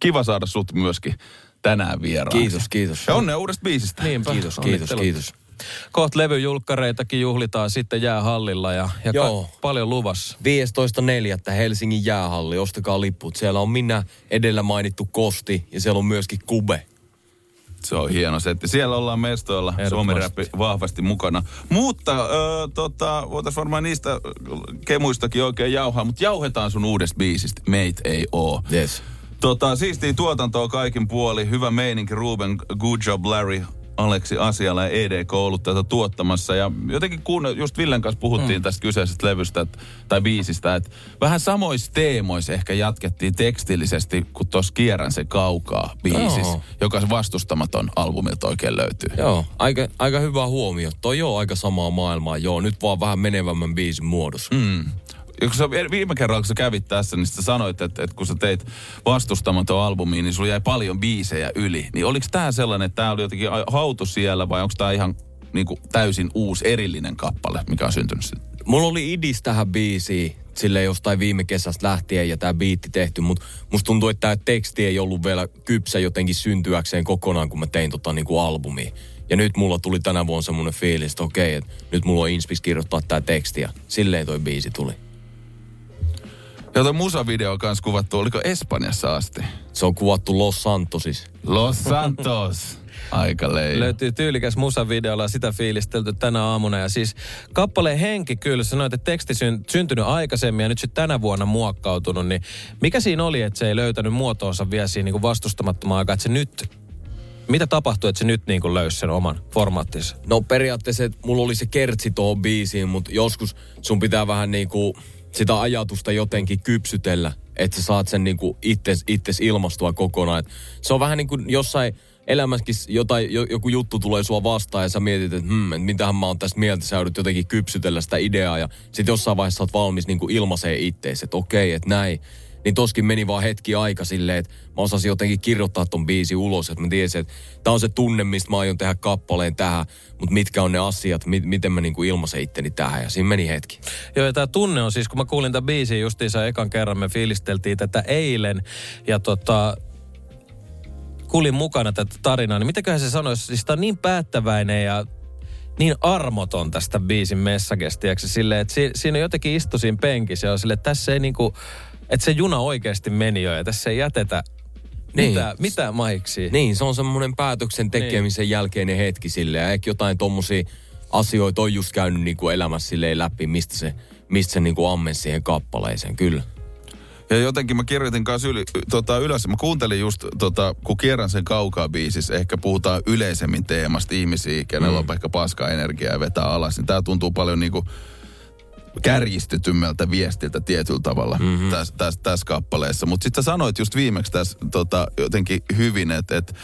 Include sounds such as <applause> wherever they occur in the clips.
Kiva saada sut myöskin tänään vieraaksi. Kiitos, kiitos. Ja onnea uudesta biisistä. Niinpä. Kiitos, kiitos, kiitos. Kohta levyjulkkareitakin juhlitaan sitten jäähallilla ja, ja Joo. ka- paljon luvassa. 15.4. Helsingin jäähalli, ostakaa lipput. Siellä on minä edellä mainittu Kosti ja siellä on myöskin Kube. Se on hieno setti. Siellä ollaan mestoilla. Suomi-räppi vahvasti mukana. Mutta ö, tota, voitaisiin varmaan niistä kemuistakin oikein jauhaa, mutta jauhetaan sun uudesta biisistä. Meit ei oo. Yes. Tota, siistiä tuotantoa kaikin puoli. Hyvä meininki, Ruben, good job Larry, Aleksi Asiala ja EDK ollut tätä tuottamassa. Ja jotenkin kun just Villen kanssa puhuttiin mm. tästä kyseisestä levystä et, tai biisistä, että vähän samoissa teemoissa ehkä jatkettiin tekstillisesti, kun tuossa Kierrän se kaukaa biisissä, Joo. joka se vastustamaton albumilta oikein löytyy. Joo, aika, aika hyvä huomio. Toi on aika samaa maailmaa. Joo, nyt vaan vähän menevämmän biisin muodossa. Mm. Kun sä, viime kerralla, kun sä kävit tässä, niin sä sanoit, että, että kun sä teit vastustamaton albumi, niin sulla jäi paljon biisejä yli. Niin oliko tää sellainen, että tää oli jotenkin hautu siellä vai onko tää ihan niin kuin, täysin uusi erillinen kappale, mikä on syntynyt sitten? Mulla oli idis tähän biisiin sille jostain viime kesästä lähtien ja tämä biitti tehty, mutta musta tuntuu, että tämä teksti ei ollut vielä kypsä jotenkin syntyäkseen kokonaan, kun mä tein tota niinku albumia. Ja nyt mulla tuli tänä vuonna semmoinen fiilis, että okei, että nyt mulla on inspis kirjoittaa tämä teksti ja silleen toi biisi tuli. Ja toi musavideo on kanssa kuvattu, oliko Espanjassa asti? Se on kuvattu Los Santosissa. Los Santos. <laughs> Aika leija. Löytyy tyylikäs musavideolla sitä fiilistelty tänä aamuna. Ja siis kappaleen henki kyllä, sanoit, että teksti syn, syntynyt aikaisemmin ja nyt sitten tänä vuonna muokkautunut. Niin mikä siinä oli, että se ei löytänyt muotoonsa vielä siinä niin vastustamattomaan aikaa, että se nyt... Mitä tapahtui, että se nyt niin kuin löysi sen oman formaattinsa? No periaatteessa että mulla oli se kertsi tuohon biisiin, mutta joskus sun pitää vähän niinku sitä ajatusta jotenkin kypsytellä, että sä saat sen niinku itses, itses ilmastua kokonaan. Et se on vähän niin kuin jossain elämässäkin jotain, jo, joku juttu tulee sua vastaan ja sä mietit, että hmm, et mitähän mä oon tästä mieltä, sä joudut jotenkin kypsytellä sitä ideaa ja sitten jossain vaiheessa sä oot valmis niinku ilmaisee ittees, että okei, että näin. Niin toskin meni vaan hetki aika silleen, että mä osasin jotenkin kirjoittaa ton biisi ulos, että mä tiesin, että tää on se tunne, mistä mä aion tehdä kappaleen tähän, mutta mitkä on ne asiat, mi- miten mä niinku ilmaisen itteni tähän ja siinä meni hetki. Joo, ja tämä tunne on siis, kun mä kuulin tämän biisin justiinsa ekan kerran, me fiilisteltiin tätä eilen. Ja tota, kuulin mukana tätä tarinaa, niin mitäköhän se sanoisi, siis tää on niin päättäväinen ja niin armoton tästä biisin messagesta, silleen, että si, siinä jotenkin istui siinä penkissä ja on että tässä ei niinku, että se juna oikeasti meni jo ja tässä ei jätetä Niin. mitään, mitään mahiksi. Niin, se on semmoinen päätöksen tekemisen niin. jälkeinen hetki sille ja ehkä jotain tommosia asioita on just käynyt niinku elämässä silleen läpi, mistä se, mistä se niinku ammensi siihen kappaleeseen, kyllä. Ja jotenkin mä kirjoitin kanssa yli, tota, ylös. Mä kuuntelin just, tota, kun kierrän sen kaukaa biisissä, ehkä puhutaan yleisemmin teemasta ihmisiä, kenellä mm. on ehkä paskaa energiaa ja vetää alas. Niin tää tuntuu paljon niinku kärjistetymmältä viestiltä tietyllä tavalla mm-hmm. tässä täs, täs kappaleessa. Mutta sitten sanoit just viimeksi tässä tota, jotenkin hyvin, että et,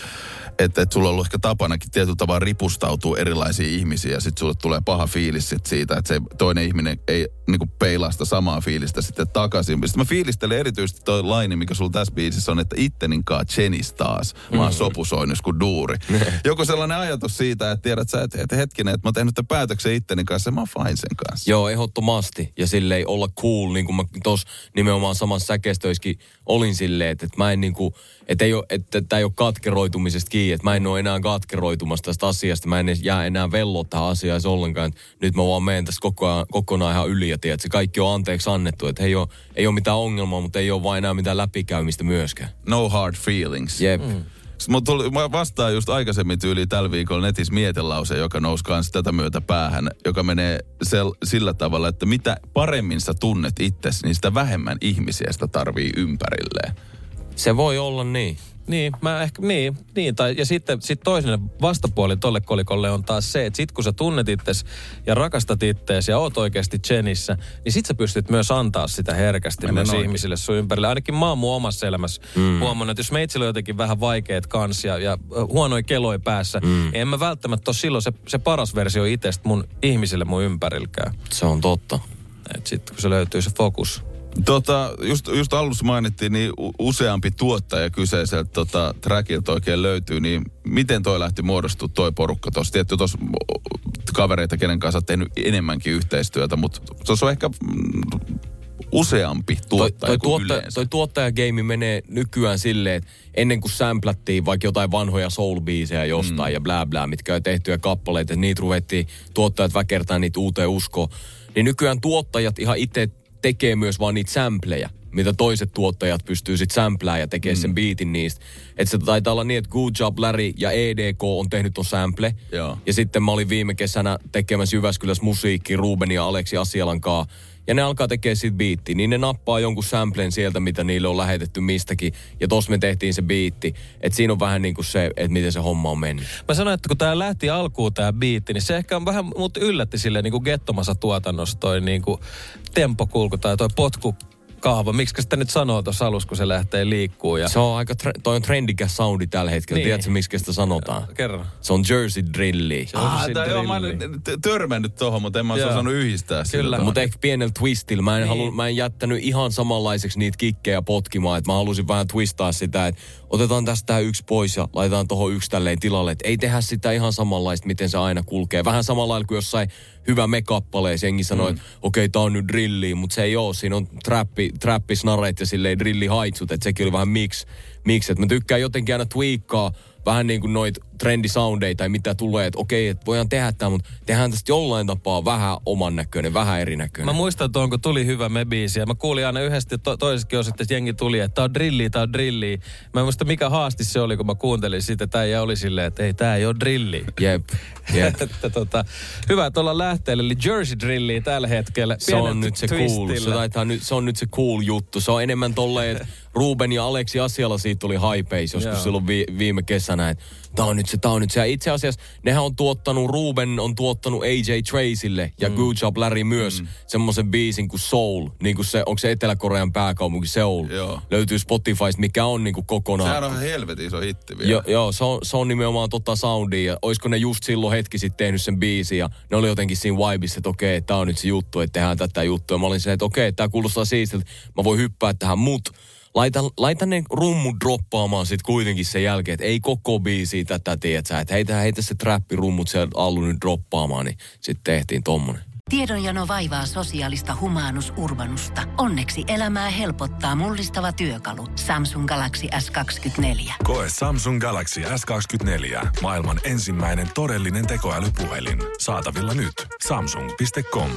et, et sulla on ollut ehkä tapanakin tietyllä tavalla ripustautua erilaisiin ihmisiin ja sitten sulle tulee paha fiilis sit siitä, että se toinen ihminen ei niinku peilaa sitä samaa fiilistä sitten takaisin. Sitten mä fiilistelen erityisesti toi laini, mikä sulla tässä biisissä on, että itteninkaan Chenis taas. Mä oon sopusoinnus kuin duuri. <laughs> Joku sellainen ajatus siitä, että tiedät sä, että, että hetkinen, että mä oon tehnyt tämän päätöksen itteni kanssa ja mä oon fine sen kanssa. Joo, ehdottomasti. Ja silleen olla cool, niin kuin mä tuossa nimenomaan samassa säkeistöissäkin olin silleen, että, että mä en niin kuin, että ei ole, että tämä ei ole katkeroitumisesta kiinni, että mä en ole enää katkeroitumassa tästä asiasta, mä en edes jää enää velloa tähän asiaan ollenkaan, että nyt mä vaan menen tästä koko ajan, kokonaan ihan yli ja tiedät, että se kaikki on anteeksi annettu, että ei ole, ei ole mitään ongelmaa, mutta ei ole vain enää mitään läpikäymistä myöskään. No hard feelings. Jep. Mm. Mä, tuli, mä vastaan just aikaisemmin tyyliin tällä viikolla netissä mietelause, joka nousi kans tätä myötä päähän, joka menee sel, sillä tavalla, että mitä paremmin sä tunnet itsesi, niin sitä vähemmän ihmisiä sitä tarvii ympärilleen. Se voi olla niin. Niin, mä ehkä, niin, niin tai, ja sitten sit toinen vastapuoli tolle kolikolle on taas se, että sit kun sä tunnet itses ja rakastat ittees ja oot oikeasti Jenissä, niin sit sä pystyt myös antaa sitä herkästi Mennään myös ihmisille sun ympärille. Ainakin mä oon mun omassa elämässä mm. huomannut, että jos meitsillä on jotenkin vähän vaikeat kans ja, huonoja keloi päässä, mm. en mä välttämättä ole silloin se, se paras versio itsestä mun ihmisille mun ympärilläkään. Se on totta. Et sit kun se löytyy se fokus. Tota, just, just alussa mainittiin, niin useampi tuottaja kyseiseltä tota, trackilta oikein löytyy, niin miten toi lähti muodostua toi porukka tuossa? Tietty tuossa kavereita, kenen kanssa tehnyt enemmänkin yhteistyötä, mutta tuossa on ehkä mm, useampi Toi, tuottaja toi, kuin tuotta, yleensä. toi tuottajageimi menee nykyään silleen, että ennen kuin samplattiin vaikka jotain vanhoja soul-biisejä jostain mm. ja blää blää, mitkä on tehtyjä kappaleita, että niitä ruvettiin tuottajat väkertää niitä uuteen uskoon, niin nykyään tuottajat ihan itse tekee myös vaan niitä sampleja, mitä toiset tuottajat pystyy sitten samplää ja tekee mm. sen biitin niistä. Että se taitaa olla niin, että Good Job Larry ja EDK on tehnyt ton sample. Joo. Ja sitten mä olin viime kesänä tekemässä Jyväskylässä musiikki Ruben ja Aleksi Asialan kaa. Ja ne alkaa tekemään siitä biitti, niin ne nappaa jonkun samplen sieltä, mitä niille on lähetetty mistäkin. Ja tossa me tehtiin se biitti. Että siinä on vähän niin kuin se, että miten se homma on mennyt. Mä sanoin, että kun tää lähti alkuun tää biitti, niin se ehkä on vähän mut yllätti silleen niin kuin gettomassa tuotannossa toi niin kuin tempokulku tai toi potku kaava. Miksi sitä nyt sanoo tuossa alussa, kun se lähtee liikkuu? Ja... Se on aika, tre- toi on trendikäs soundi tällä hetkellä. Niin. Tiedätkö, miksi sitä sanotaan? Kerro. Se on Jersey Drilli. Ah, joo, mä olen t- törmännyt tohon, mutta en mä Joo. osannut yhdistää sitä Kyllä. Mutta ehkä pienellä twistillä. Mä en, Niin. halu, mä en jättänyt ihan samanlaiseksi niitä kikkejä potkimaan. Että mä halusin vähän twistaa sitä, että otetaan tästä yksi pois ja laitetaan tohon yksi tälleen tilalle. Että ei tehdä sitä ihan samanlaista, miten se aina kulkee. Vähän samalla lailla kuin jossain hyvä mekappaleessa jengi sanoo, mm. että okei, okay, tää on nyt drilli, mutta se ei oo. Siinä on trappi, trappisnareet ja silleen drillihaitsut. Että sekin oli vähän miksi. Miksi, että mä tykkään jotenkin aina tweakkaa vähän niin kuin noit trendisoundeja tai mitä tulee, että okei, että voidaan tehdä tämä, mutta tehdään tästä jollain tapaa vähän oman näköinen, vähän erinäköinen. Mä muistan tuon, kun tuli hyvä me biisi, ja mä kuulin aina yhdesti to, toisessakin osassa, että jengi tuli, että tää on drilli, tää on drilli. Mä en muista mikä haasti se oli, kun mä kuuntelin sitä, tää ja oli silleen, että ei, tää ei ole drilli. Jep, <laughs> jep. että tota, hyvä, että ollaan lähteellä, eli Jersey drilli tällä hetkellä. Se on nyt se cool. Se, taitaa nyt, se on nyt se cool juttu. Se on enemmän tolleen, että <laughs> Ruben ja Aleksi asialla siitä tuli hypeis joskus Joo. silloin vi, viime kesänä, että tää on nyt se, tää on nyt se. Ja itse asiassa nehän on tuottanut, Ruben on tuottanut AJ Tracylle ja mm. Good Job Larry myös mm. semmoisen biisin kuin Soul. Niin kuin se, onko se Etelä-Korean pääkaupunki Seoul? Joo. Löytyy Spotifysta, mikä on niin kuin kokonaan. Sehän on ihan helvetin iso hitti vielä. Jo, joo, se on, se on nimenomaan tota soundia. Ja olisiko ne just silloin hetki sitten tehnyt sen biisin ja ne oli jotenkin siinä vibissa, että okei, okay, tää on nyt se juttu, että tehdään tätä juttua. Ja mä olin silleen, että okei, okay, tää kuulostaa siistiltä, mä voin hyppää tähän, mut laita, laita ne rummut droppaamaan sitten kuitenkin sen jälkeen, että ei koko biisi tätä, tiedät sä, että heitä, heitä se trappirummut sieltä alun nyt droppaamaan, niin sitten tehtiin tommonen. Tiedonjano vaivaa sosiaalista humanus urbanusta. Onneksi elämää helpottaa mullistava työkalu. Samsung Galaxy S24. Koe Samsung Galaxy S24. Maailman ensimmäinen todellinen tekoälypuhelin. Saatavilla nyt. Samsung.com.